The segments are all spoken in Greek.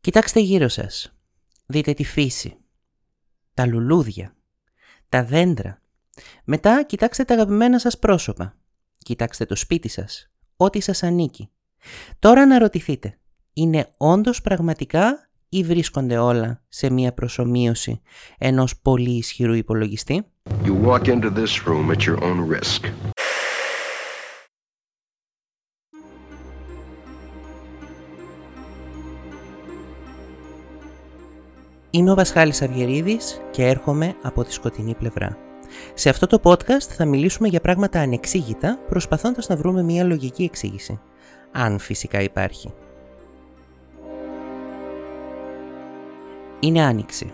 Κοιτάξτε γύρω σας. Δείτε τη φύση. Τα λουλούδια. Τα δέντρα. Μετά κοιτάξτε τα αγαπημένα σας πρόσωπα. Κοιτάξτε το σπίτι σας. Ό,τι σας ανήκει. Τώρα να ρωτηθείτε. Είναι όντως πραγματικά ή βρίσκονται όλα σε μία προσωμείωση ενός πολύ ισχυρού υπολογιστή; You walk into this room at your own risk. Είμαι ο Βασχάλης Αυγερίδης και έρχομαι από τη σκοτεινή πλευρά. Σε αυτό το podcast θα μιλήσουμε για πράγματα ανεξήγητα, προσπαθώντας να βρούμε μια λογική εξήγηση. Αν φυσικά υπάρχει. Είναι άνοιξη.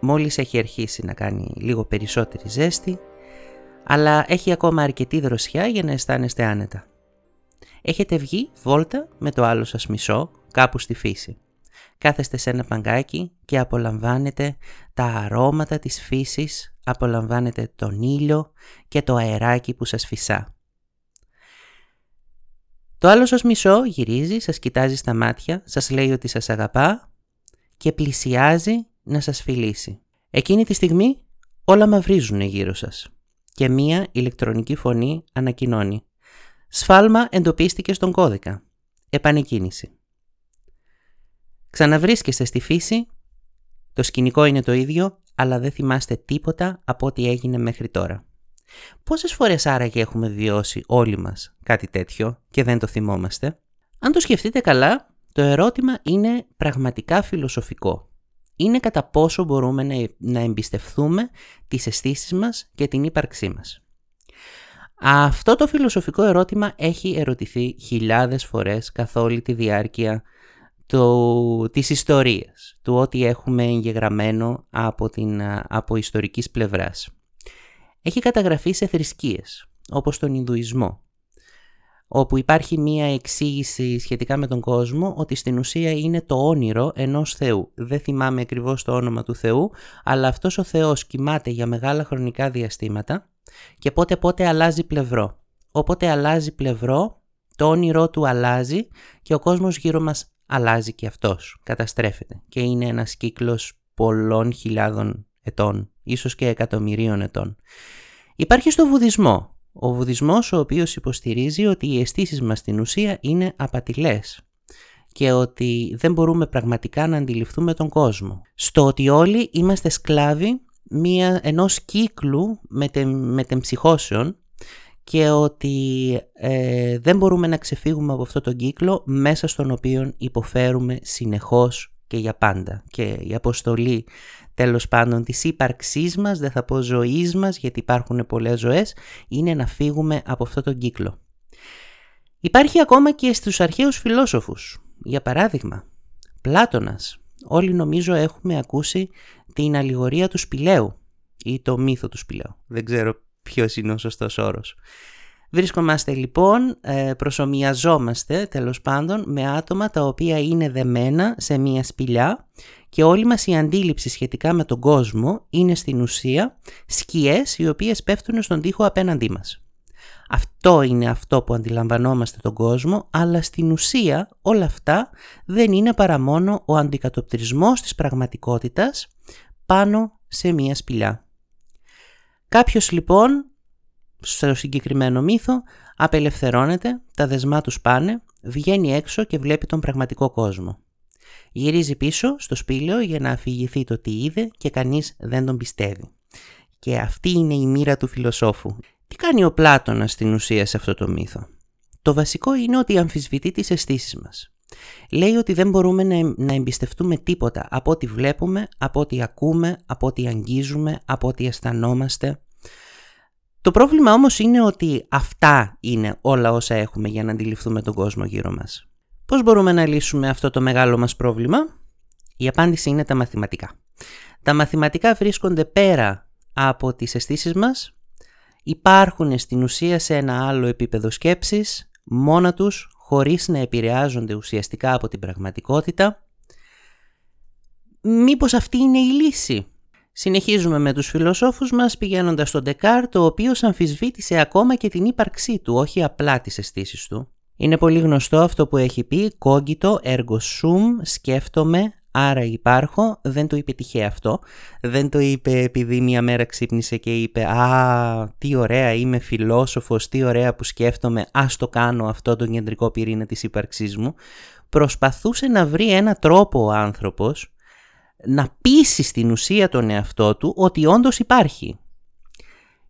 Μόλις έχει αρχίσει να κάνει λίγο περισσότερη ζέστη, αλλά έχει ακόμα αρκετή δροσιά για να αισθάνεστε άνετα. Έχετε βγει βόλτα με το άλλο σας μισό κάπου στη φύση. Κάθεστε σε ένα παγκάκι και απολαμβάνετε τα αρώματα της φύσης, απολαμβάνετε τον ήλιο και το αεράκι που σας φυσά. Το άλλο σας μισό γυρίζει, σας κοιτάζει στα μάτια, σας λέει ότι σας αγαπά και πλησιάζει να σας φιλήσει. Εκείνη τη στιγμή όλα μαυρίζουν γύρω σας και μία ηλεκτρονική φωνή ανακοινώνει. Σφάλμα εντοπίστηκε στον κώδικα. Επανεκκίνηση. Ξαναβρίσκεστε στη φύση, το σκηνικό είναι το ίδιο, αλλά δεν θυμάστε τίποτα από ό,τι έγινε μέχρι τώρα. Πόσες φορές άραγε έχουμε βιώσει όλοι μας κάτι τέτοιο και δεν το θυμόμαστε; Αν το σκεφτείτε καλά, το ερώτημα είναι πραγματικά φιλοσοφικό. Είναι κατά πόσο μπορούμε να εμπιστευθούμε τις αισθήσεις μας και την ύπαρξή μας. Αυτό το φιλοσοφικό ερώτημα έχει ερωτηθεί χιλιάδες φορές καθ' όλη τη διάρκεια το, της ιστορίας, του ό,τι έχουμε εγγεγραμμένο από, την, από ιστορικής πλευράς. Έχει καταγραφεί σε θρησκείες, όπως τον Ινδουισμό, όπου υπάρχει μία εξήγηση σχετικά με τον κόσμο ότι στην ουσία είναι το όνειρο ενός Θεού. Δεν θυμάμαι ακριβώς το όνομα του Θεού, αλλά αυτός ο Θεός κοιμάται για μεγάλα χρονικά διαστήματα και πότε πότε αλλάζει πλευρό. Όποτε αλλάζει πλευρό, το όνειρό του αλλάζει και ο κόσμος γύρω μας αλλάζει και αυτός, καταστρέφεται και είναι ένας κύκλος πολλών χιλιάδων ετών, ίσως και εκατομμυρίων ετών. Υπάρχει στο βουδισμό. Ο βουδισμός ο οποίος υποστηρίζει ότι οι αισθήσεις μας στην ουσία είναι απατηλές και ότι δεν μπορούμε πραγματικά να αντιληφθούμε τον κόσμο. Στο ότι όλοι είμαστε σκλάβοι μια, ενός κύκλου μετεμψυχώσεων και ότι ε, δεν μπορούμε να ξεφύγουμε από αυτό τον κύκλο μέσα στον οποίο υποφέρουμε συνεχώς και για πάντα. Και η αποστολή τέλος πάντων της ύπαρξής μας, δεν θα πω ζωής μας γιατί υπάρχουν πολλές ζωές, είναι να φύγουμε από αυτό τον κύκλο. Υπάρχει ακόμα και στους αρχαίους φιλόσοφους. Για παράδειγμα, Πλάτωνας. Όλοι νομίζω έχουμε ακούσει την αλληγορία του σπηλαίου ή το μύθο του σπηλαίου. Δεν ξέρω ποιος είναι ο σωστός όρος. Βρίσκομαστε λοιπόν, ε, προσωμιαζόμαστε τέλος πάντων με άτομα τα οποία είναι δεμένα σε μία σπηλιά και όλη μας η αντίληψη σχετικά με τον κόσμο είναι στην ουσία σκιές οι οποίες πέφτουν στον τοίχο απέναντί μας. Αυτό είναι αυτό που αντιλαμβανόμαστε τον κόσμο, αλλά στην ουσία όλα αυτά δεν είναι παρά μόνο ο αντικατοπτρισμός της πραγματικότητας πάνω σε μία σπηλιά. Κάποιος λοιπόν, στο συγκεκριμένο μύθο, απελευθερώνεται, τα δεσμά τους πάνε, βγαίνει έξω και βλέπει τον πραγματικό κόσμο. Γυρίζει πίσω στο σπήλαιο για να αφηγηθεί το τι είδε και κανείς δεν τον πιστεύει. Και αυτή είναι η μοίρα του φιλοσόφου. Τι κάνει ο Πλάτωνας στην ουσία σε αυτό το μύθο; Το βασικό είναι ότι αμφισβητεί τις αισθήσεις μας. Λέει ότι δεν μπορούμε να, να εμπιστευτούμε τίποτα από ό,τι βλέπουμε, από ό,τι ακούμε, από ό,τι αγγίζουμε, από ό,τι αισθανόμαστε. Το πρόβλημα όμως είναι ότι αυτά είναι όλα όσα έχουμε για να αντιληφθούμε τον κόσμο γύρω μας. Πώς μπορούμε να λύσουμε αυτό το μεγάλο μας πρόβλημα; Η απάντηση είναι τα μαθηματικά. Τα μαθηματικά βρίσκονται πέρα από τις αισθήσεις μας, υπάρχουν στην ουσία σε ένα άλλο επίπεδο σκέψης, μόνα τους, χωρίς να επηρεάζονται ουσιαστικά από την πραγματικότητα. Μήπως αυτή είναι η λύση; Συνεχίζουμε με τους φιλοσόφους μας πηγαίνοντας στον Ντεκάρ, το οποίος αμφισβήτησε ακόμα και την ύπαρξή του, όχι απλά τις αισθήσεις του. Είναι πολύ γνωστό αυτό που έχει πει «Cogito ergo sum, σκέφτομαι, άρα υπάρχω». Δεν το είπε τυχαία αυτό. Δεν το είπε επειδή μια μέρα ξύπνησε και είπε «Α, τι ωραία, είμαι φιλόσοφος, τι ωραία που σκέφτομαι, ας το κάνω αυτό τον κεντρικό πυρήνα της ύπαρξής μου». Προσπαθούσε να βρει ένα τρόπο ο άνθρωπος να πείσει στην ουσία τον εαυτό του ότι όντως υπάρχει.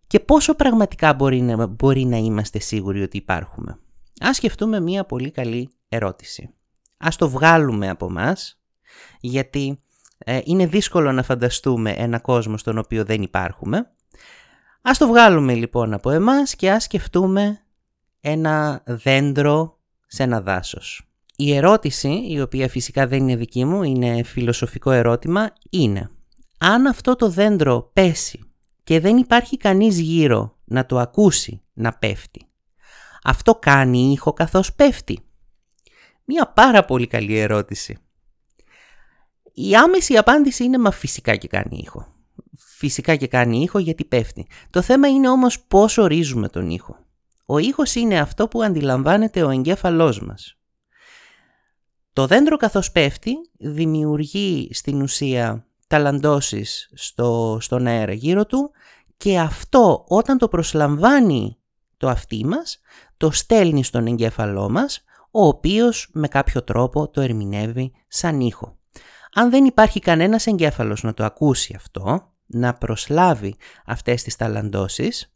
Και πόσο πραγματικά μπορεί να, μπορεί να είμαστε σίγουροι ότι υπάρχουμε. Ας σκεφτούμε μία πολύ καλή ερώτηση. Ας το βγάλουμε από μας, γιατί ε, είναι δύσκολο να φανταστούμε ένα κόσμο στον οποίο δεν υπάρχουμε. Ας το βγάλουμε λοιπόν από εμάς και ας σκεφτούμε ένα δέντρο σε ένα δάσος. Η ερώτηση, η οποία φυσικά δεν είναι δική μου, είναι φιλοσοφικό ερώτημα, είναι αν αυτό το δέντρο πέσει και δεν υπάρχει κανείς γύρω να το ακούσει να πέφτει, αυτό κάνει ήχο καθώς πέφτει; Μία πάρα πολύ καλή ερώτηση. Η άμεση απάντηση είναι μα φυσικά και κάνει ήχο. Φυσικά και κάνει ήχο γιατί πέφτει. Το θέμα είναι όμως πώς ορίζουμε τον ήχο. Ο ήχος είναι αυτό που αντιλαμβάνεται ο εγκέφαλός μας. Το δέντρο καθώς πέφτει δημιουργεί στην ουσία ταλαντώσεις στο, στον αέρα γύρω του και αυτό όταν το προσλαμβάνει το αυτί μας το στέλνει στον εγκέφαλό μας ο οποίος με κάποιο τρόπο το ερμηνεύει σαν ήχο. Αν δεν υπάρχει κανένας εγκέφαλος να το ακούσει αυτό, να προσλάβει αυτές τις ταλαντώσεις,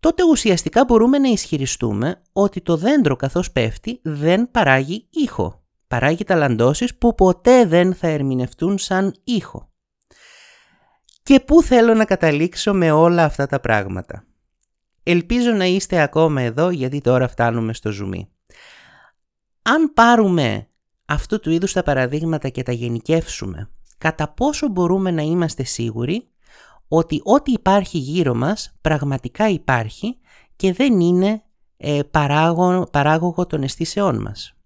τότε ουσιαστικά μπορούμε να ισχυριστούμε ότι το δέντρο καθώς πέφτει δεν παράγει ήχο παράγει ταλαντώσεις που ποτέ δεν θα ερμηνευτούν σαν ήχο. Και πού θέλω να καταλήξω με όλα αυτά τα πράγματα; Ελπίζω να είστε ακόμα εδώ γιατί τώρα φτάνουμε στο ζουμί. Αν πάρουμε αυτού του είδους τα παραδείγματα και τα γενικεύσουμε, κατά πόσο μπορούμε να είμαστε σίγουροι ότι ό,τι υπάρχει γύρω μας πραγματικά υπάρχει και δεν είναι ε, παράγωγο των αισθήσεών μας;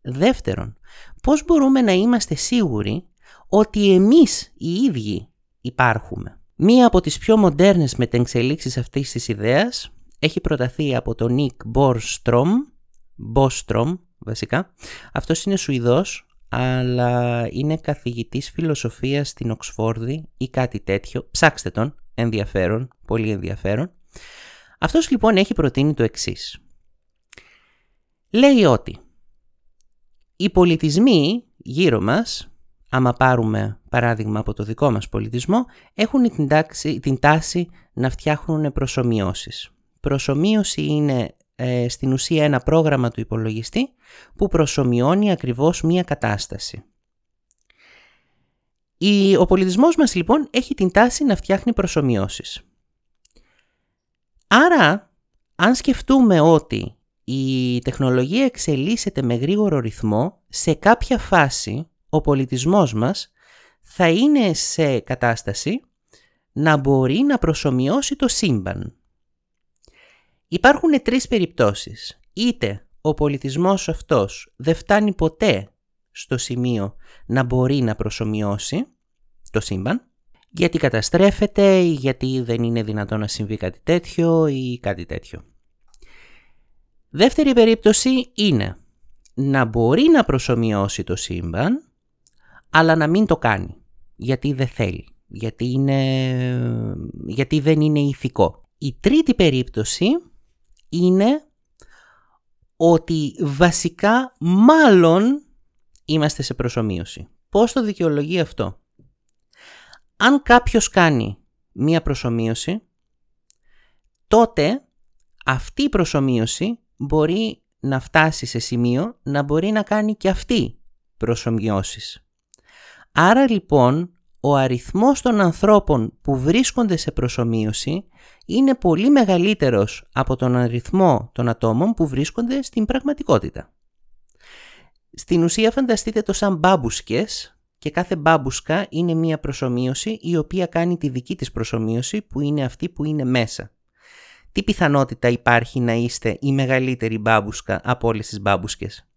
Δεύτερον, πώς μπορούμε να είμαστε σίγουροι ότι εμείς οι ίδιοι υπάρχουμε; Μία από τις πιο μοντέρνες μετεξελίξεις αυτής της ιδέας έχει προταθεί από τον Νίκ Μπορστρομ, Μπόστρομ βασικά. Αυτός είναι Σουηδός, αλλά είναι καθηγητής φιλοσοφίας στην Οξφόρδη ή κάτι τέτοιο. Ψάξτε τον, ενδιαφέρον, πολύ ενδιαφέρον. Αυτός λοιπόν έχει προτείνει το εξής. Λέει ότι οι πολιτισμοί γύρω μας, άμα πάρουμε παράδειγμα από το δικό μας πολιτισμό, έχουν την, τάξη, την τάση να φτιάχνουν προσωμιώσεις. Προσωμείωση είναι ε, στην ουσία ένα πρόγραμμα του υπολογιστή που προσωμιώνει ακριβώς μία κατάσταση. Ο πολιτισμός μας λοιπόν έχει την τάση να φτιάχνει προσωμιώσεις. Άρα, αν σκεφτούμε ότι η τεχνολογία εξελίσσεται με γρήγορο ρυθμό, σε κάποια φάση ο πολιτισμός μας θα είναι σε κατάσταση να μπορεί να προσωμιώσει το σύμπαν. Υπάρχουν τρεις περιπτώσεις. Είτε ο πολιτισμός αυτός δεν φτάνει ποτέ στο σημείο να μπορεί να προσωμιώσει το σύμπαν, γιατί καταστρέφεται ή γιατί δεν είναι δυνατό να συμβεί κάτι τέτοιο ή κάτι τέτοιο. Δεύτερη περίπτωση είναι να μπορεί να προσωμιώσει το σύμπαν, αλλά να μην το κάνει, γιατί δεν θέλει, γιατί, είναι, γιατί δεν είναι ηθικό. Η τρίτη περίπτωση είναι ότι βασικά μάλλον είμαστε σε προσωμείωση. Πώς το δικαιολογεί αυτό; Αν κάποιος κάνει μία προσωμείωση, τότε αυτή η προσωμείωση μπορεί να φτάσει σε σημείο να μπορεί να κάνει και αυτή προσωμιώσεις. Άρα λοιπόν ο αριθμός των ανθρώπων που βρίσκονται σε προσωμείωση είναι πολύ μεγαλύτερος από τον αριθμό των ατόμων που βρίσκονται στην πραγματικότητα. Στην ουσία φανταστείτε το σαν μπάμπουσκες και κάθε μπάμπουσκα είναι μία προσωμείωση η οποία κάνει τη δική της προσωμείωση που είναι αυτή που είναι μέσα τι πιθανότητα υπάρχει να είστε η μεγαλύτερη μπάμπουσκα από όλες τις μπάμπουσκες;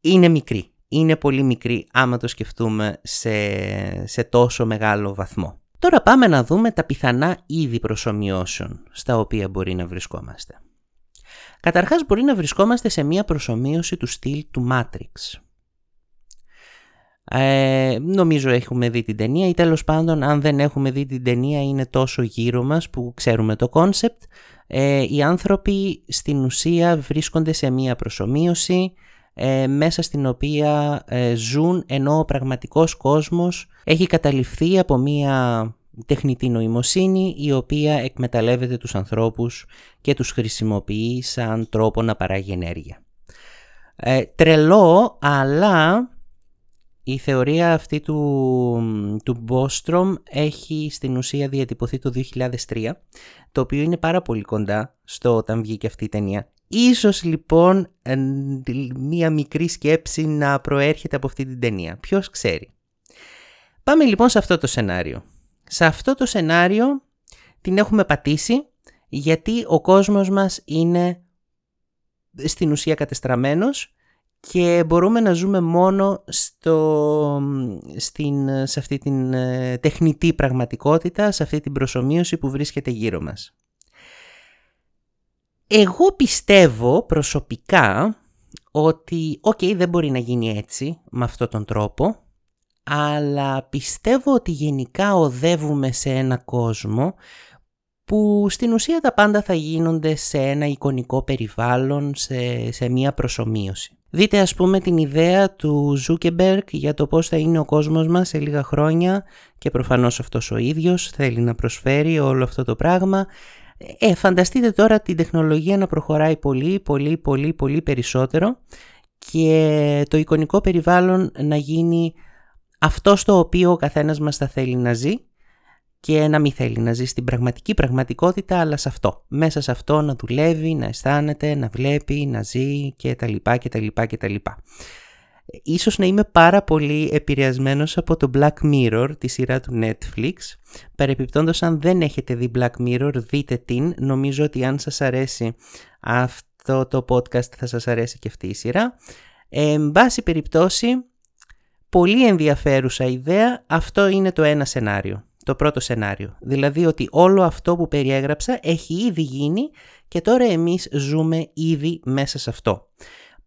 Είναι μικρή. Είναι πολύ μικρή άμα το σκεφτούμε σε, σε τόσο μεγάλο βαθμό. Τώρα πάμε να δούμε τα πιθανά είδη προσωμιώσεων στα οποία μπορεί να βρισκόμαστε. Καταρχάς μπορεί να βρισκόμαστε σε μία προσομοίωση του στυλ του Matrix. Ε, νομίζω έχουμε δει την ταινία ή τέλος πάντων αν δεν έχουμε δει την ταινία είναι τόσο γύρω μας που ξέρουμε το concept. Ε, οι άνθρωποι στην ουσία βρίσκονται σε μία προσομοίωση ε, μέσα στην οποία ε, ζουν ενώ ο πραγματικός κόσμος έχει καταληφθεί από μία τεχνητή νοημοσύνη η οποία εκμεταλλεύεται τους ανθρώπους και τους χρησιμοποιεί σαν τρόπο να παράγει ενέργεια. Ε, τρελό, αλλά η θεωρία αυτή του, του Bostrom έχει στην ουσία διατυπωθεί το 2003, το οποίο είναι πάρα πολύ κοντά στο όταν βγήκε αυτή η ταινία. Ίσως λοιπόν μία μικρή σκέψη να προέρχεται από αυτή την ταινία. Ποιος ξέρει. Πάμε λοιπόν σε αυτό το σενάριο. Σε αυτό το σενάριο την έχουμε πατήσει γιατί ο κόσμος μας είναι στην ουσία κατεστραμμένος και μπορούμε να ζούμε μόνο στο, στην, σε αυτή την ε, τεχνητή πραγματικότητα, σε αυτή την προσομοίωση που βρίσκεται γύρω μας. Εγώ πιστεύω προσωπικά ότι, οκ, δεν μπορεί να γίνει έτσι, με αυτόν τον τρόπο, αλλά πιστεύω ότι γενικά οδεύουμε σε ένα κόσμο που στην ουσία τα πάντα θα γίνονται σε ένα εικονικό περιβάλλον, σε, σε μία προσομοίωση. Δείτε ας πούμε την ιδέα του Ζούκερμπεργκ για το πώς θα είναι ο κόσμος μας σε λίγα χρόνια και προφανώς αυτός ο ίδιος θέλει να προσφέρει όλο αυτό το πράγμα. Ε, φανταστείτε τώρα την τεχνολογία να προχωράει πολύ, πολύ, πολύ, πολύ περισσότερο και το εικονικό περιβάλλον να γίνει αυτό στο οποίο ο καθένας μας θα θέλει να ζει και να μην θέλει να ζει στην πραγματική πραγματικότητα αλλά σε αυτό. Μέσα σε αυτό να δουλεύει, να αισθάνεται, να βλέπει, να ζει και τα λοιπά και τα λοιπά και τα λοιπά. Ίσως να είμαι πάρα πολύ επηρεασμένος από το Black Mirror, τη σειρά του Netflix. Παρεπιπτόντως αν δεν έχετε δει Black Mirror δείτε την. Νομίζω ότι αν σας αρέσει αυτό το podcast θα σας αρέσει και αυτή η σειρά. Ε, εν πάση περιπτώσει, πολύ ενδιαφέρουσα ιδέα, αυτό είναι το ένα σενάριο το πρώτο σενάριο. Δηλαδή ότι όλο αυτό που περιέγραψα έχει ήδη γίνει και τώρα εμείς ζούμε ήδη μέσα σε αυτό.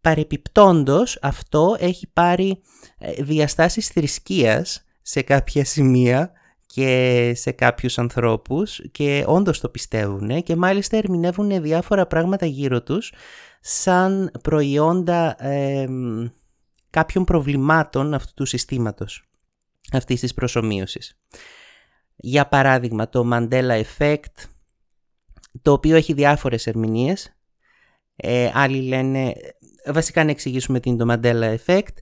Παρεπιπτόντος αυτό έχει πάρει ε, διαστάσεις θρησκείας σε κάποια σημεία και σε κάποιους ανθρώπους και όντως το πιστεύουν και μάλιστα ερμηνεύουν διάφορα πράγματα γύρω τους σαν προϊόντα ε, κάποιων προβλημάτων αυτού του συστήματος, αυτής της προσωμείωσης. Για παράδειγμα το Mandela Effect, το οποίο έχει διάφορες ερμηνείες. Ε, άλλοι λένε, βασικά να εξηγήσουμε τι είναι το Mandela Effect.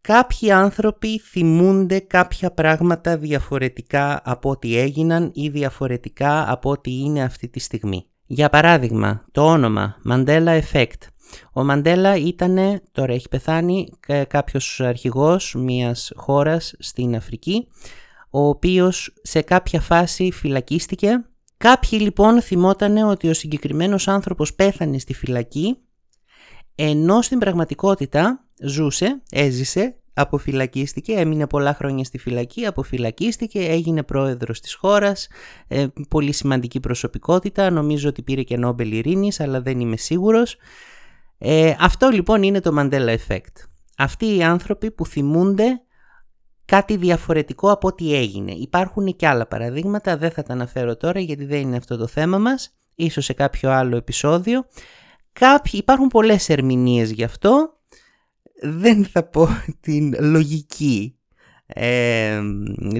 Κάποιοι άνθρωποι θυμούνται κάποια πράγματα διαφορετικά από ό,τι έγιναν ή διαφορετικά από ό,τι είναι αυτή τη στιγμή. Για παράδειγμα, το όνομα Mandela Effect. Ο Μαντέλα ήταν, τώρα έχει πεθάνει, κάποιος αρχηγός μιας χώρας στην Αφρική ο οποίος σε κάποια φάση φυλακίστηκε. Κάποιοι λοιπόν θυμότανε ότι ο συγκεκριμένος άνθρωπος πέθανε στη φυλακή, ενώ στην πραγματικότητα ζούσε, έζησε, αποφυλακίστηκε, έμεινε πολλά χρόνια στη φυλακή, αποφυλακίστηκε, έγινε πρόεδρος της χώρας, ε, πολύ σημαντική προσωπικότητα, νομίζω ότι πήρε και Νόμπελ Ειρήνης, αλλά δεν είμαι σίγουρος. Ε, αυτό λοιπόν είναι το Mandela Effect. Αυτοί οι άνθρωποι που θυμούνται κάτι διαφορετικό από ό,τι έγινε. Υπάρχουν και άλλα παραδείγματα, δεν θα τα αναφέρω τώρα γιατί δεν είναι αυτό το θέμα μας, ίσως σε κάποιο άλλο επεισόδιο. Κάποιοι, υπάρχουν πολλές ερμηνείες γι' αυτό, δεν θα πω την λογική, ε,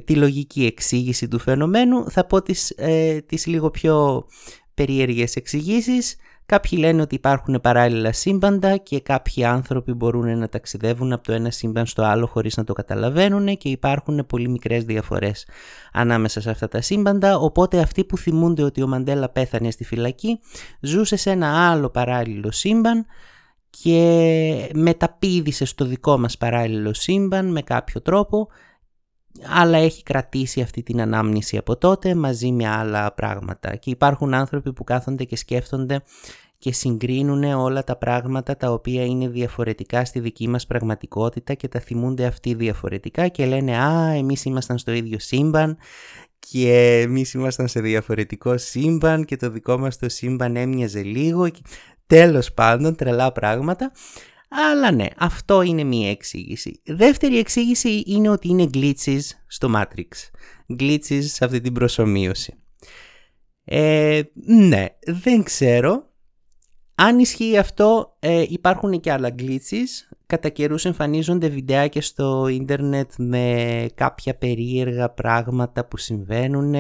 τη λογική εξήγηση του φαινομένου, θα πω τις, ε, τις λίγο πιο περίεργες εξηγήσεις. Κάποιοι λένε ότι υπάρχουν παράλληλα σύμπαντα και κάποιοι άνθρωποι μπορούν να ταξιδεύουν από το ένα σύμπαν στο άλλο χωρίς να το καταλαβαίνουν και υπάρχουν πολύ μικρές διαφορές ανάμεσα σε αυτά τα σύμπαντα, οπότε αυτοί που θυμούνται ότι ο Μαντέλα πέθανε στη φυλακή ζούσε σε ένα άλλο παράλληλο σύμπαν και μεταπίδησε στο δικό μας παράλληλο σύμπαν με κάποιο τρόπο αλλά έχει κρατήσει αυτή την ανάμνηση από τότε μαζί με άλλα πράγματα και υπάρχουν άνθρωποι που κάθονται και σκέφτονται και συγκρίνουν όλα τα πράγματα τα οποία είναι διαφορετικά στη δική μας πραγματικότητα και τα θυμούνται αυτοί διαφορετικά και λένε «Α, εμείς ήμασταν στο ίδιο σύμπαν και εμείς ήμασταν σε διαφορετικό σύμπαν και το δικό μας το σύμπαν έμοιαζε λίγο». Τέλος πάντων, τρελά πράγματα. Αλλά ναι, αυτό είναι μία εξήγηση. Δεύτερη εξήγηση είναι ότι είναι glitches στο Matrix. Glitches σε αυτή την προσωμείωση. Ε, ναι, δεν ξέρω. Αν ισχύει αυτό, ε, υπάρχουν και άλλα glitches. Κατά καιρούς εμφανίζονται βιντεάκια στο ίντερνετ με κάποια περίεργα πράγματα που συμβαίνουν,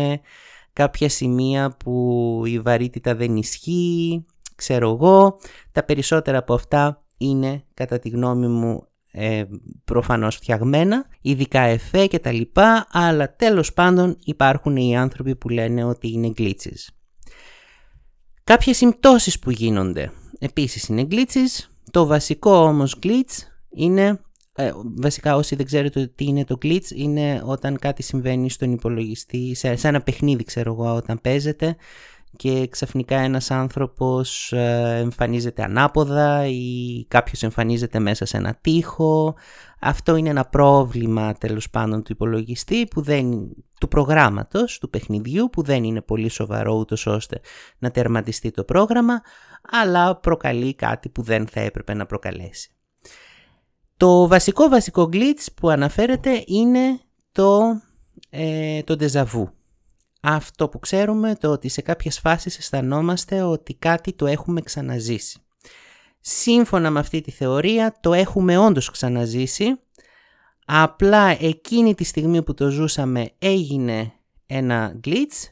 κάποια σημεία που η βαρύτητα δεν ισχύει, ξέρω εγώ. Τα περισσότερα από αυτά είναι, κατά τη γνώμη μου, ε, προφανώς φτιαγμένα, ειδικά εφέ και τα λοιπά, αλλά τέλος πάντων υπάρχουν οι άνθρωποι που λένε ότι είναι glitches. Κάποιες συμπτώσεις που γίνονται επίσης είναι glitches, το βασικό όμως glitch είναι, ε, βασικά όσοι δεν ξέρετε τι είναι το glitch, είναι όταν κάτι συμβαίνει στον υπολογιστή, σε, σε ένα παιχνίδι ξέρω εγώ όταν παίζετε και ξαφνικά ένας άνθρωπος ε, εμφανίζεται ανάποδα ή κάποιος εμφανίζεται μέσα σε ένα τοίχο. Αυτό είναι ένα πρόβλημα τέλος πάντων του υπολογιστή, που δεν, του προγράμματος, του παιχνιδιού που δεν είναι πολύ σοβαρό ούτως ώστε να τερματιστεί το πρόγραμμα αλλά προκαλεί κάτι που δεν θα έπρεπε να προκαλέσει. Το βασικό βασικό glitch που αναφέρεται είναι το, ε, το déjà vu αυτό που ξέρουμε, το ότι σε κάποιες φάσεις αισθανόμαστε ότι κάτι το έχουμε ξαναζήσει. Σύμφωνα με αυτή τη θεωρία το έχουμε όντως ξαναζήσει, απλά εκείνη τη στιγμή που το ζούσαμε έγινε ένα glitch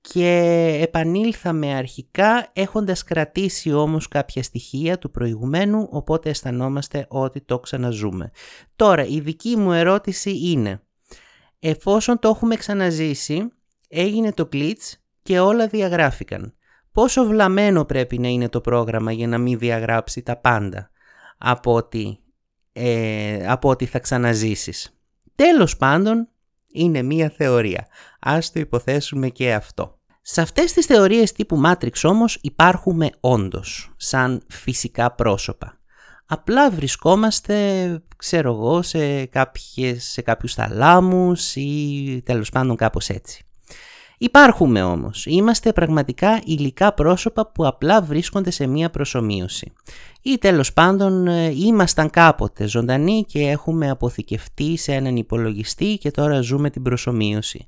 και επανήλθαμε αρχικά έχοντας κρατήσει όμως κάποια στοιχεία του προηγουμένου οπότε αισθανόμαστε ότι το ξαναζούμε. Τώρα η δική μου ερώτηση είναι εφόσον το έχουμε ξαναζήσει έγινε το glitch και όλα διαγράφηκαν. Πόσο βλαμμένο πρέπει να είναι το πρόγραμμα για να μην διαγράψει τα πάντα από ότι, ε, από ότι θα ξαναζήσεις. Τέλος πάντων, είναι μία θεωρία. Ας το υποθέσουμε και αυτό. Σε αυτές τις θεωρίες τύπου Matrix όμως υπάρχουμε όντως, σαν φυσικά πρόσωπα. Απλά βρισκόμαστε, ξέρω εγώ, σε, κάποιες, σε κάποιους θαλάμους ή τέλος πάντων κάπως έτσι. Υπάρχουμε όμως. Είμαστε πραγματικά υλικά πρόσωπα που απλά βρίσκονται σε μία προσωμείωση. Ή τέλος πάντων ε, ήμασταν κάποτε ζωντανοί και έχουμε αποθηκευτεί σε έναν υπολογιστή και τώρα ζούμε την προσωμείωση.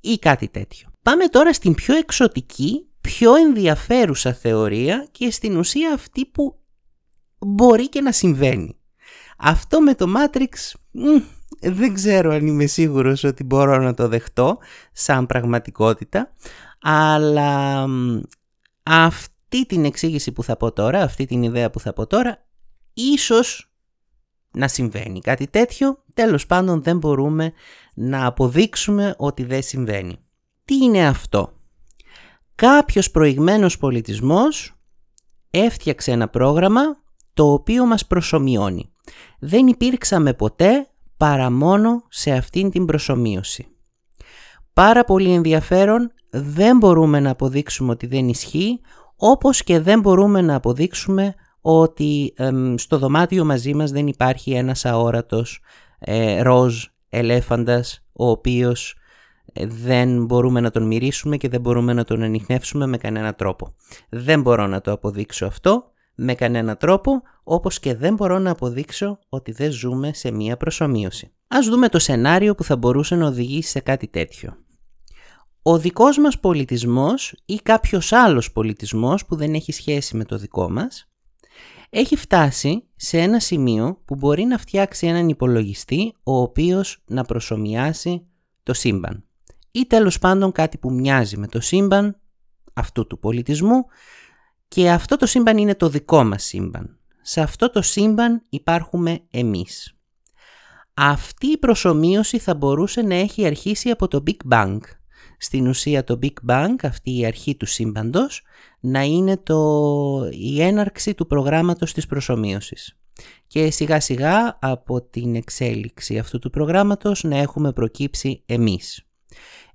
Ή κάτι τέτοιο. Πάμε τώρα στην πιο εξωτική, πιο ενδιαφέρουσα θεωρία και στην ουσία αυτή που μπορεί και να συμβαίνει. Αυτό με το Matrix δεν ξέρω αν είμαι σίγουρος ότι μπορώ να το δεχτώ σαν πραγματικότητα, αλλά αυτή την εξήγηση που θα πω τώρα, αυτή την ιδέα που θα πω τώρα, ίσως να συμβαίνει κάτι τέτοιο, τέλος πάντων δεν μπορούμε να αποδείξουμε ότι δεν συμβαίνει. Τι είναι αυτό; Κάποιος προηγμένος πολιτισμός έφτιαξε ένα πρόγραμμα το οποίο μας προσωμιώνει. Δεν υπήρξαμε ποτέ παρά μόνο σε αυτήν την προσωμείωση. Πάρα πολύ ενδιαφέρον, δεν μπορούμε να αποδείξουμε ότι δεν ισχύει, όπως και δεν μπορούμε να αποδείξουμε ότι στο δωμάτιο μαζί μας δεν υπάρχει ένας αόρατος ε, ροζ ελέφαντας, ο οποίος ε, δεν μπορούμε να τον μυρίσουμε και δεν μπορούμε να τον ανοιχνεύσουμε με κανένα τρόπο. Δεν μπορώ να το αποδείξω αυτό, με κανένα τρόπο, όπως και δεν μπορώ να αποδείξω ότι δεν ζούμε σε μία προσωμείωση. Ας δούμε το σενάριο που θα μπορούσε να οδηγήσει σε κάτι τέτοιο. Ο δικός μας πολιτισμός ή κάποιος άλλος πολιτισμός που δεν έχει σχέση με το δικό μας έχει φτάσει σε ένα σημείο που μπορεί να φτιάξει έναν υπολογιστή ο οποίος να προσωμιάσει το σύμπαν ή τέλος πάντων κάτι που μοιάζει με το σύμπαν αυτού του πολιτισμού και αυτό το σύμπαν είναι το δικό μας σύμπαν. Σε αυτό το σύμπαν υπάρχουμε εμείς. Αυτή η προσωμείωση θα μπορούσε να έχει αρχίσει από το Big Bang. Στην ουσία το Big Bang, αυτή η αρχή του σύμπαντος, να είναι το, η έναρξη του προγράμματος της προσωμείωσης. Και σιγά σιγά από την εξέλιξη αυτού του προγράμματος να έχουμε προκύψει εμείς.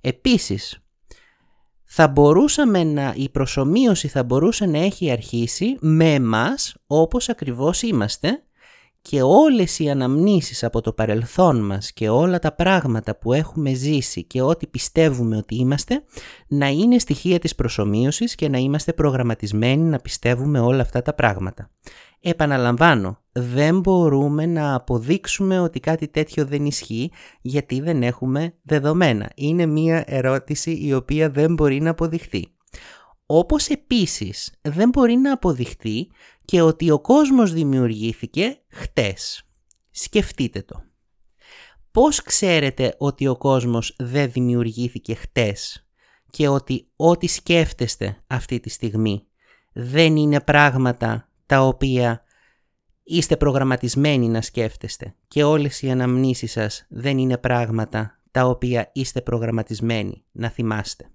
Επίσης, θα μπορούσαμε να, η προσωμείωση θα μπορούσε να έχει αρχίσει με εμάς όπως ακριβώς είμαστε και όλες οι αναμνήσεις από το παρελθόν μας και όλα τα πράγματα που έχουμε ζήσει και ό,τι πιστεύουμε ότι είμαστε να είναι στοιχεία της προσωμείωσης και να είμαστε προγραμματισμένοι να πιστεύουμε όλα αυτά τα πράγματα. Επαναλαμβάνω, δεν μπορούμε να αποδείξουμε ότι κάτι τέτοιο δεν ισχύει γιατί δεν έχουμε δεδομένα. Είναι μία ερώτηση η οποία δεν μπορεί να αποδειχθεί. Όπως επίσης δεν μπορεί να αποδειχθεί και ότι ο κόσμος δημιουργήθηκε χτες. Σκεφτείτε το. Πώς ξέρετε ότι ο κόσμος δεν δημιουργήθηκε χτες και ότι ό,τι σκέφτεστε αυτή τη στιγμή δεν είναι πράγματα τα οποία είστε προγραμματισμένοι να σκέφτεστε και όλες οι αναμνήσεις σας δεν είναι πράγματα τα οποία είστε προγραμματισμένοι να θυμάστε.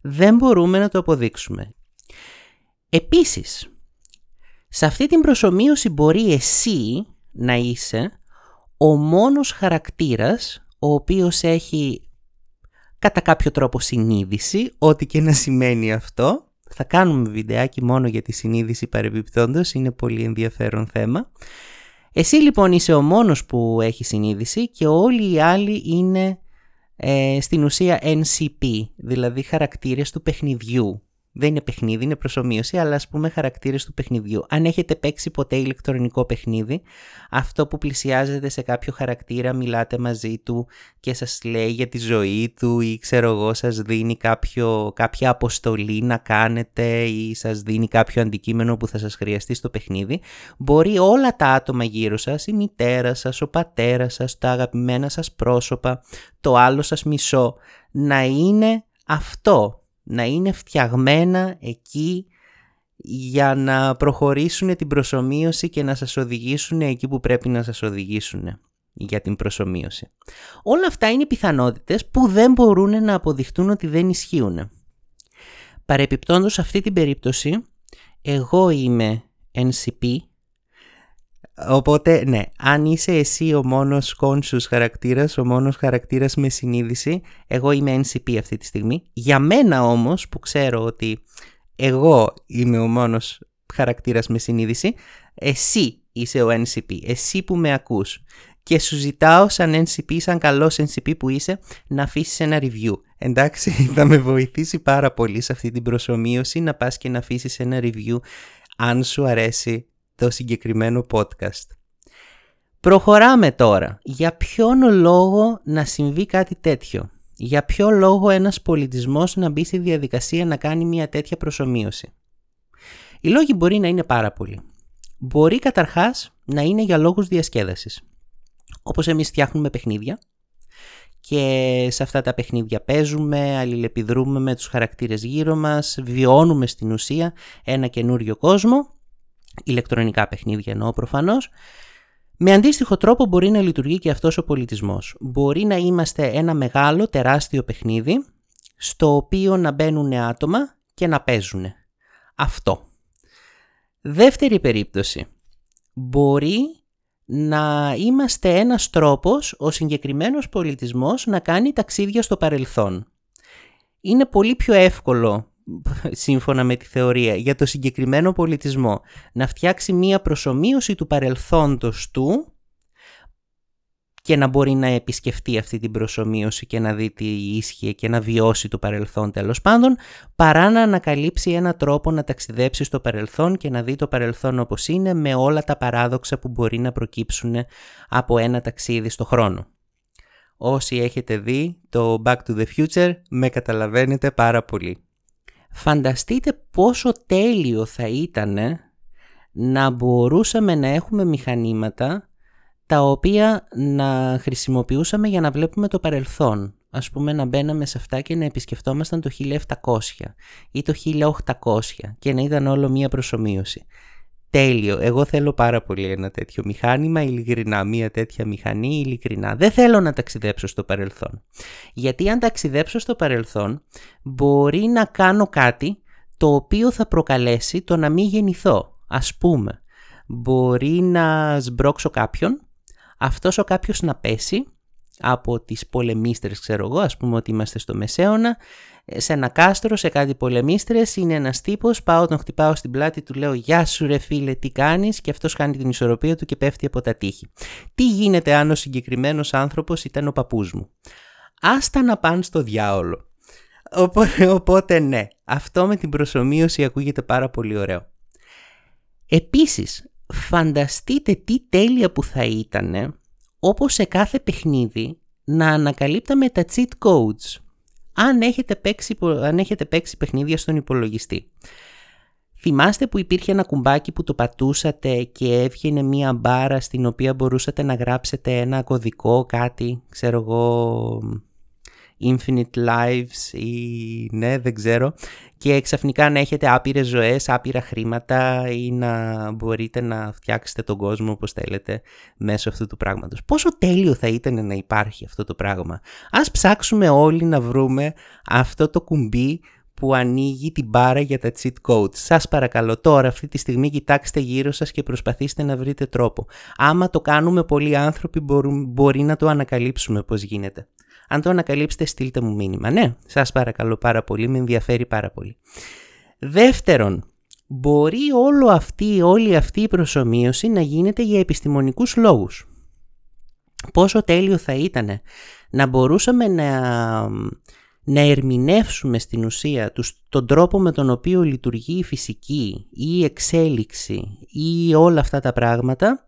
Δεν μπορούμε να το αποδείξουμε. Επίσης, σε αυτή την προσωμείωση μπορεί εσύ να είσαι ο μόνος χαρακτήρας ο οποίος έχει κατά κάποιο τρόπο συνείδηση, ό,τι και να σημαίνει αυτό. Θα κάνουμε βιντεάκι μόνο για τη συνείδηση παρεμπιπτόντως, είναι πολύ ενδιαφέρον θέμα. Εσύ λοιπόν είσαι ο μόνος που έχει συνείδηση και όλοι οι άλλοι είναι ε, στην ουσία NCP, δηλαδή χαρακτήρες του παιχνιδιού. Δεν είναι παιχνίδι, είναι προσωμείωση, αλλά ας πούμε χαρακτήρες του παιχνιδιού. Αν έχετε παίξει ποτέ ηλεκτρονικό παιχνίδι, αυτό που πλησιάζετε σε κάποιο χαρακτήρα, μιλάτε μαζί του και σας λέει για τη ζωή του ή ξέρω εγώ σας δίνει κάποιο, κάποια αποστολή να κάνετε ή σας δίνει κάποιο αντικείμενο που θα σας χρειαστεί στο παιχνίδι, μπορεί όλα τα άτομα γύρω σας, η μητέρα σας, ο πατέρας σας, τα αγαπημένα σας πρόσωπα, το άλλο σας μισό, να είναι αυτό να είναι φτιαγμένα εκεί για να προχωρήσουν την προσωμείωση και να σας οδηγήσουν εκεί που πρέπει να σας οδηγήσουν για την προσωμείωση. Όλα αυτά είναι πιθανότητες που δεν μπορούν να αποδειχτούν ότι δεν ισχύουν. Παρεπιπτόντως σε αυτή την περίπτωση, εγώ είμαι NCP Οπότε, ναι, αν είσαι εσύ ο μόνος conscious χαρακτήρας, ο μόνος χαρακτήρας με συνείδηση, εγώ είμαι NCP αυτή τη στιγμή. Για μένα όμως, που ξέρω ότι εγώ είμαι ο μόνος χαρακτήρας με συνείδηση, εσύ είσαι ο NCP, εσύ που με ακούς. Και σου ζητάω σαν NCP, σαν καλός NCP που είσαι, να αφήσεις ένα review. Εντάξει, θα με βοηθήσει πάρα πολύ σε αυτή την προσωμείωση να πας και να αφήσεις ένα review αν σου αρέσει το συγκεκριμένο podcast. Προχωράμε τώρα. Για ποιον λόγο να συμβεί κάτι τέτοιο; Για ποιο λόγο ένας πολιτισμός να μπει στη διαδικασία να κάνει μια τέτοια προσωμείωση; Οι λόγοι μπορεί να είναι πάρα πολλοί. Μπορεί καταρχάς να είναι για λόγους διασκέδασης. Όπως εμείς φτιάχνουμε παιχνίδια και σε αυτά τα παιχνίδια παίζουμε, αλληλεπιδρούμε με τους χαρακτήρες γύρω μας, βιώνουμε στην ουσία ένα καινούριο κόσμο ηλεκτρονικά παιχνίδια εννοώ προφανώς, με αντίστοιχο τρόπο μπορεί να λειτουργεί και αυτός ο πολιτισμός. Μπορεί να είμαστε ένα μεγάλο, τεράστιο παιχνίδι, στο οποίο να μπαίνουν άτομα και να παίζουν. Αυτό. Δεύτερη περίπτωση. Μπορεί να είμαστε ένας τρόπος ο συγκεκριμένος πολιτισμός να κάνει ταξίδια στο παρελθόν. Είναι πολύ πιο εύκολο σύμφωνα με τη θεωρία, για το συγκεκριμένο πολιτισμό. Να φτιάξει μία προσωμείωση του παρελθόντος του και να μπορεί να επισκεφτεί αυτή την προσωμείωση και να δει τι ίσχυε και να βιώσει το παρελθόν τέλος πάντων, παρά να ανακαλύψει ένα τρόπο να ταξιδέψει στο παρελθόν και να δει το παρελθόν όπως είναι με όλα τα παράδοξα που μπορεί να προκύψουν από ένα ταξίδι στο χρόνο. Όσοι έχετε δει το Back to the Future με καταλαβαίνετε πάρα πολύ. Φανταστείτε πόσο τέλειο θα ήταν να μπορούσαμε να έχουμε μηχανήματα τα οποία να χρησιμοποιούσαμε για να βλέπουμε το παρελθόν. Ας πούμε να μπαίναμε σε αυτά και να επισκεφτόμασταν το 1700 ή το 1800 και να ήταν όλο μία προσωμείωση τέλειο. Εγώ θέλω πάρα πολύ ένα τέτοιο μηχάνημα, ειλικρινά, μία τέτοια μηχανή, ειλικρινά. Δεν θέλω να ταξιδέψω στο παρελθόν. Γιατί αν ταξιδέψω στο παρελθόν, μπορεί να κάνω κάτι το οποίο θα προκαλέσει το να μην γεννηθώ. Ας πούμε, μπορεί να σμπρώξω κάποιον, αυτός ο κάποιος να πέσει από τις πολεμίστρες ξέρω εγώ, ας πούμε ότι είμαστε στο Μεσαίωνα, σε ένα κάστρο, σε κάτι πολεμίστρες, είναι ένας τύπος, πάω τον χτυπάω στην πλάτη, του λέω «Γεια σου ρε φίλε, τι κάνεις» και αυτός κάνει την ισορροπία του και πέφτει από τα τείχη. Τι γίνεται αν ο συγκεκριμένος άνθρωπος ήταν ο παππούς μου; Άστα να πάνε στο διάολο. Οπότε, οπότε ναι, αυτό με την προσωμείωση ακούγεται πάρα πολύ ωραίο. Επίσης, φανταστείτε τι τέλεια που θα ήταν όπως σε κάθε παιχνίδι να ανακαλύπταμε τα cheat codes αν έχετε παίξει, αν έχετε παίξει παιχνίδια στον υπολογιστή. Θυμάστε που υπήρχε ένα κουμπάκι που το πατούσατε και έβγαινε μία μπάρα στην οποία μπορούσατε να γράψετε ένα κωδικό, κάτι, ξέρω εγώ, infinite lives ή ναι δεν ξέρω και ξαφνικά να έχετε άπειρες ζωές, άπειρα χρήματα ή να μπορείτε να φτιάξετε τον κόσμο όπως θέλετε μέσω αυτού του πράγματος. Πόσο τέλειο θα ήταν να υπάρχει αυτό το πράγμα. Ας ψάξουμε όλοι να βρούμε αυτό το κουμπί που ανοίγει την μπάρα για τα cheat codes. Σας παρακαλώ τώρα αυτή τη στιγμή κοιτάξτε γύρω σας και προσπαθήστε να βρείτε τρόπο. Άμα το κάνουμε πολλοί άνθρωποι μπορεί να το ανακαλύψουμε πώς γίνεται. Αν το ανακαλύψετε στείλτε μου μήνυμα. Ναι, σας παρακαλώ πάρα πολύ, με ενδιαφέρει πάρα πολύ. Δεύτερον, μπορεί όλο αυτή, όλη αυτή η προσωμείωση να γίνεται για επιστημονικούς λόγους. Πόσο τέλειο θα ήταν να μπορούσαμε να, να ερμηνεύσουμε στην ουσία τους, τον τρόπο με τον οποίο λειτουργεί η φυσική ή η εξέλιξη ή όλα αυτά τα πράγματα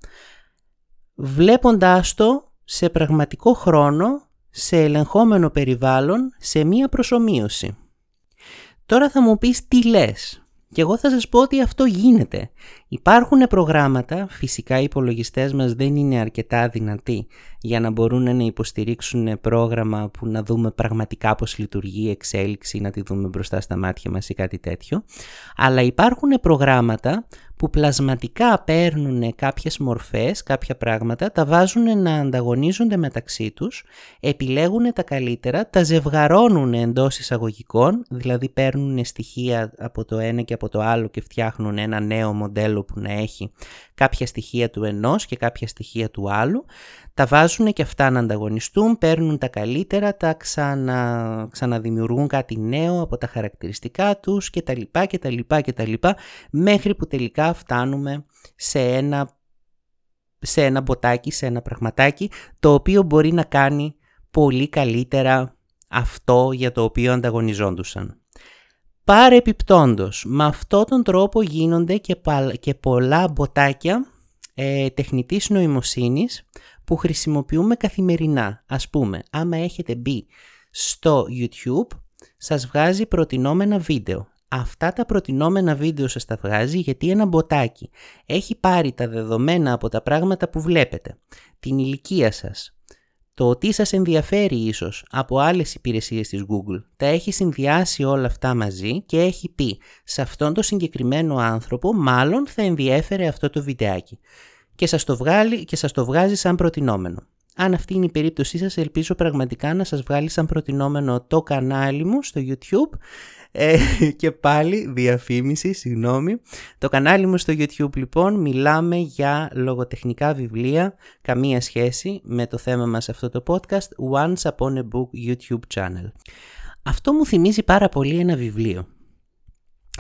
βλέποντάς το σε πραγματικό χρόνο σε ελεγχόμενο περιβάλλον σε μία προσωμείωση. Τώρα θα μου πεις τι λες. Και εγώ θα σας πω ότι αυτό γίνεται. Υπάρχουν προγράμματα, φυσικά οι υπολογιστές μας δεν είναι αρκετά δυνατοί για να μπορούν να υποστηρίξουν πρόγραμμα που να δούμε πραγματικά πώς λειτουργεί η εξέλιξη, να τη δούμε μπροστά στα μάτια μας ή κάτι τέτοιο. Αλλά υπάρχουν προγράμματα που πλασματικά παίρνουν κάποιες μορφές, κάποια πράγματα, τα βάζουν να ανταγωνίζονται μεταξύ τους, επιλέγουν τα καλύτερα, τα ζευγαρώνουν εντός εισαγωγικών, δηλαδή παίρνουν στοιχεία από το ένα και από το άλλο και φτιάχνουν ένα νέο μοντέλο που να έχει κάποια στοιχεία του ενός και κάποια στοιχεία του άλλου, τα βάζουν και αυτά να ανταγωνιστούν, παίρνουν τα καλύτερα, τα ξανα, ξαναδημιουργούν κάτι νέο από τα χαρακτηριστικά τους και τα λοιπά και τα λοιπά και τα λοιπά, μέχρι που τελικά φτάνουμε σε ένα, σε ένα μποτάκι, σε ένα πραγματάκι, το οποίο μπορεί να κάνει πολύ καλύτερα αυτό για το οποίο ανταγωνιζόντουσαν. Παρεπιπτόντος, με αυτόν τον τρόπο γίνονται και, και πολλά μποτάκια ε, τεχνητής νοημοσύνης που χρησιμοποιούμε καθημερινά. Ας πούμε, άμα έχετε μπει στο YouTube, σας βγάζει προτινόμενα βίντεο. Αυτά τα προτινόμενα βίντεο σας τα βγάζει γιατί ένα μποτάκι έχει πάρει τα δεδομένα από τα πράγματα που βλέπετε, την ηλικία σας, το τι σας ενδιαφέρει ίσως από άλλες υπηρεσίες της Google, τα έχει συνδυάσει όλα αυτά μαζί και έχει πει σε αυτόν τον συγκεκριμένο άνθρωπο μάλλον θα ενδιέφερε αυτό το βιντεάκι και σας το, βγάλει, και σας το βγάζει σαν προτινόμενο. Αν αυτή είναι η περίπτωσή σας, ελπίζω πραγματικά να σας βγάλει σαν προτινόμενο το κανάλι μου στο YouTube ε, και πάλι διαφήμιση, συγγνώμη. Το κανάλι μου στο YouTube λοιπόν μιλάμε για λογοτεχνικά βιβλία, καμία σχέση με το θέμα μας αυτό το podcast, Once Upon a Book YouTube channel. Αυτό μου θυμίζει πάρα πολύ ένα βιβλίο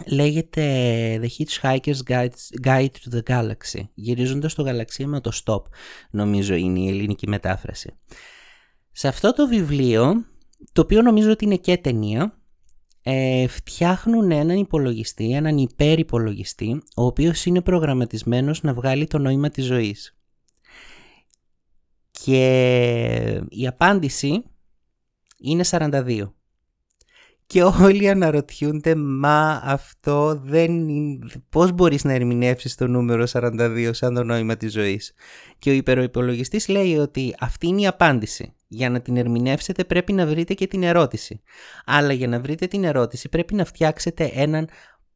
λέγεται The Hitchhiker's Guide, to the Galaxy, γυρίζοντας το γαλαξία με το stop, νομίζω είναι η ελληνική μετάφραση. Σε αυτό το βιβλίο, το οποίο νομίζω ότι είναι και ταινία, ε, φτιάχνουν έναν υπολογιστή, έναν υπερυπολογιστή, ο οποίος είναι προγραμματισμένος να βγάλει το νόημα της ζωής. Και η απάντηση είναι 42. Και όλοι αναρωτιούνται, μα αυτό δεν είναι... Πώς μπορείς να ερμηνεύσεις το νούμερο 42 σαν το νόημα της ζωής; Και ο υπεροϋπολογιστής λέει ότι αυτή είναι η απάντηση. Για να την ερμηνεύσετε πρέπει να βρείτε και την ερώτηση. Αλλά για να βρείτε την ερώτηση πρέπει να φτιάξετε έναν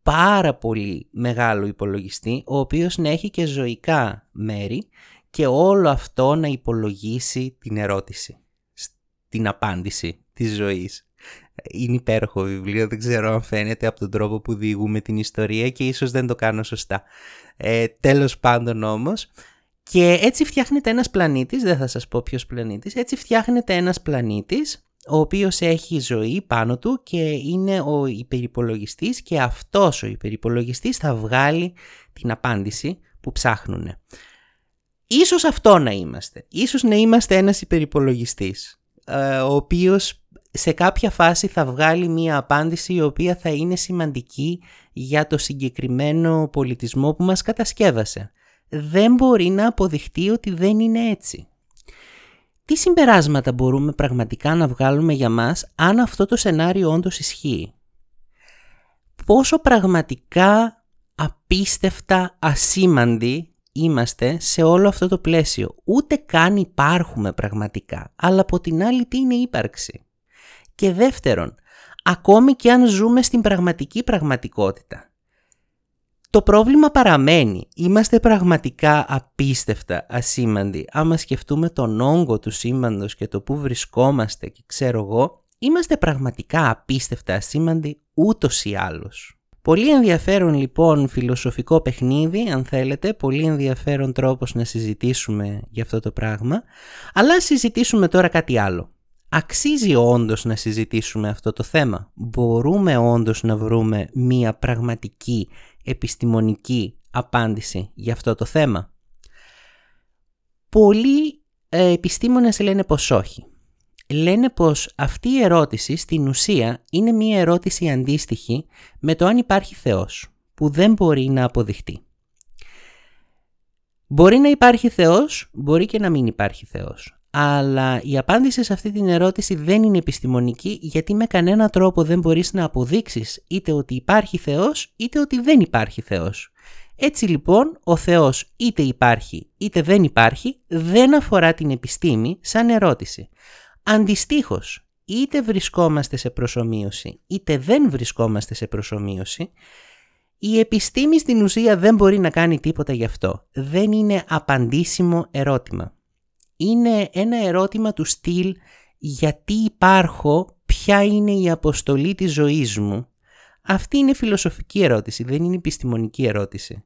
πάρα πολύ μεγάλο υπολογιστή, ο οποίος να έχει και ζωικά μέρη και όλο αυτό να υπολογίσει την ερώτηση, την απάντηση της ζωής. Είναι υπέροχο βιβλίο, δεν ξέρω αν φαίνεται από τον τρόπο που διηγούμε την ιστορία και ίσως δεν το κάνω σωστά. Ε, τέλος πάντων όμως, και έτσι φτιάχνεται ένας πλανήτης, δεν θα σας πω ποιος πλανήτης, έτσι φτιάχνεται ένας πλανήτης, ο οποίος έχει ζωή πάνω του και είναι ο υπερυπολογιστής και αυτός ο υπερυπολογιστής θα βγάλει την απάντηση που ψάχνουν. Ίσως αυτό να είμαστε. Ίσως να είμαστε ένας υπερυπολογιστής, ε, ο οποίος σε κάποια φάση θα βγάλει μία απάντηση η οποία θα είναι σημαντική για το συγκεκριμένο πολιτισμό που μας κατασκεύασε. Δεν μπορεί να αποδειχτεί ότι δεν είναι έτσι. Τι συμπεράσματα μπορούμε πραγματικά να βγάλουμε για μας αν αυτό το σενάριο όντως ισχύει; Πόσο πραγματικά απίστευτα ασήμαντοι είμαστε σε όλο αυτό το πλαίσιο. Ούτε καν υπάρχουμε πραγματικά, αλλά από την άλλη τι είναι ύπαρξη; Και δεύτερον, ακόμη και αν ζούμε στην πραγματική πραγματικότητα. Το πρόβλημα παραμένει. Είμαστε πραγματικά απίστευτα ασήμαντοι. Άμα σκεφτούμε τον όγκο του σύμπαντος και το που βρισκόμαστε και ξέρω εγώ, είμαστε πραγματικά απίστευτα ασήμαντοι ούτως ή άλλως. Πολύ ενδιαφέρον λοιπόν φιλοσοφικό παιχνίδι, αν θέλετε, πολύ ενδιαφέρον τρόπος να συζητήσουμε για αυτό το πράγμα, αλλά συζητήσουμε τώρα κάτι άλλο. Αξίζει όντως να συζητήσουμε αυτό το θέμα; Μπορούμε όντως να βρούμε μία πραγματική επιστημονική απάντηση για αυτό το θέμα; Πολλοί ε, επιστήμονες λένε πως όχι λένε πως αυτή η ερώτηση στην ουσία είναι μία ερώτηση αντίστοιχη με το αν υπάρχει Θεός, που δεν μπορεί να αποδειχτεί. Μπορεί να υπάρχει Θεός, μπορεί και να μην υπάρχει Θεός. Αλλά η απάντηση σε αυτή την ερώτηση δεν είναι επιστημονική γιατί με κανένα τρόπο δεν μπορείς να αποδείξεις είτε ότι υπάρχει Θεός είτε ότι δεν υπάρχει Θεός. Έτσι λοιπόν ο Θεός είτε υπάρχει είτε δεν υπάρχει δεν αφορά την επιστήμη σαν ερώτηση. Αντιστοίχως, είτε βρισκόμαστε σε προσωμείωση, είτε δεν βρισκόμαστε σε προσωμείωση, η επιστήμη στην ουσία δεν μπορεί να κάνει τίποτα γι' αυτό. Δεν είναι απαντήσιμο ερώτημα. Είναι ένα ερώτημα του στυλ γιατί υπάρχω, ποια είναι η αποστολή της ζωής μου. Αυτή είναι φιλοσοφική ερώτηση, δεν είναι επιστημονική ερώτηση.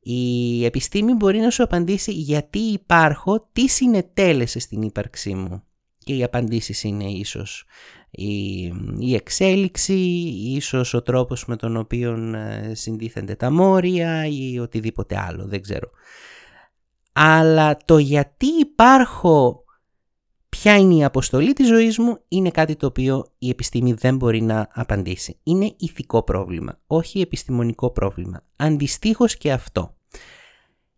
Η επιστήμη μπορεί να σου απαντήσει γιατί υπάρχω, τι συνετέλεσε στην ύπαρξή μου και οι απαντήσεις είναι ίσως η, η εξέλιξη, ίσως ο τρόπος με τον οποίο ε, συντίθενται τα μόρια ή οτιδήποτε άλλο, δεν ξέρω. Αλλά το γιατί υπάρχω, ποια είναι η αποστολή της ζωής μου, είναι κάτι το οποίο η επιστήμη δεν μπορεί να απαντήσει. Είναι ηθικό πρόβλημα, όχι επιστημονικό πρόβλημα. Αντιστοίχως και αυτό.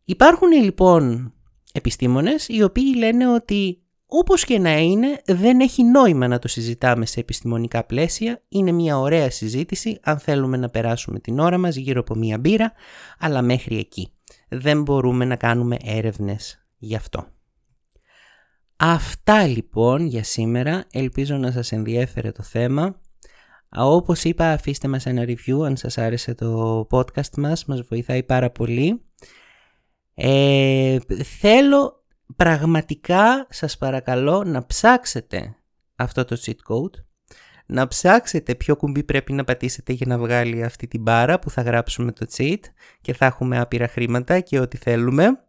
Υπάρχουν λοιπόν επιστήμονες οι οποίοι λένε ότι όπως και να είναι, δεν έχει νόημα να το συζητάμε σε επιστημονικά πλαίσια. Είναι μια ωραία συζήτηση αν θέλουμε να περάσουμε την ώρα μας γύρω από μια μπύρα, αλλά μέχρι εκεί. Δεν μπορούμε να κάνουμε έρευνες γι' αυτό. Αυτά λοιπόν για σήμερα. Ελπίζω να σας ενδιέφερε το θέμα. Όπως είπα αφήστε μας ένα review αν σας άρεσε το podcast μας. Μας βοηθάει πάρα πολύ. Ε, θέλω πραγματικά σας παρακαλώ να ψάξετε αυτό το cheat code, να ψάξετε ποιο κουμπί πρέπει να πατήσετε για να βγάλει αυτή την μπάρα που θα γράψουμε το cheat και θα έχουμε άπειρα χρήματα και ό,τι θέλουμε.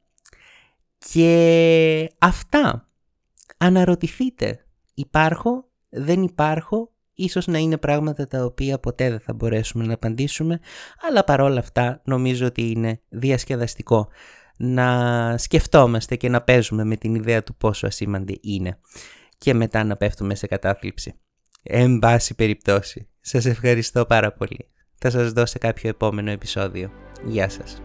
Και αυτά. Αναρωτηθείτε. Υπάρχω, δεν υπάρχω, ίσως να είναι πράγματα τα οποία ποτέ δεν θα μπορέσουμε να απαντήσουμε, αλλά παρόλα αυτά νομίζω ότι είναι διασκεδαστικό να σκεφτόμαστε και να παίζουμε με την ιδέα του πόσο ασήμαντη είναι και μετά να πέφτουμε σε κατάθλιψη. Εν πάση περιπτώσει, σας ευχαριστώ πάρα πολύ. Θα σας δώσω κάποιο επόμενο επεισόδιο. Γεια σας.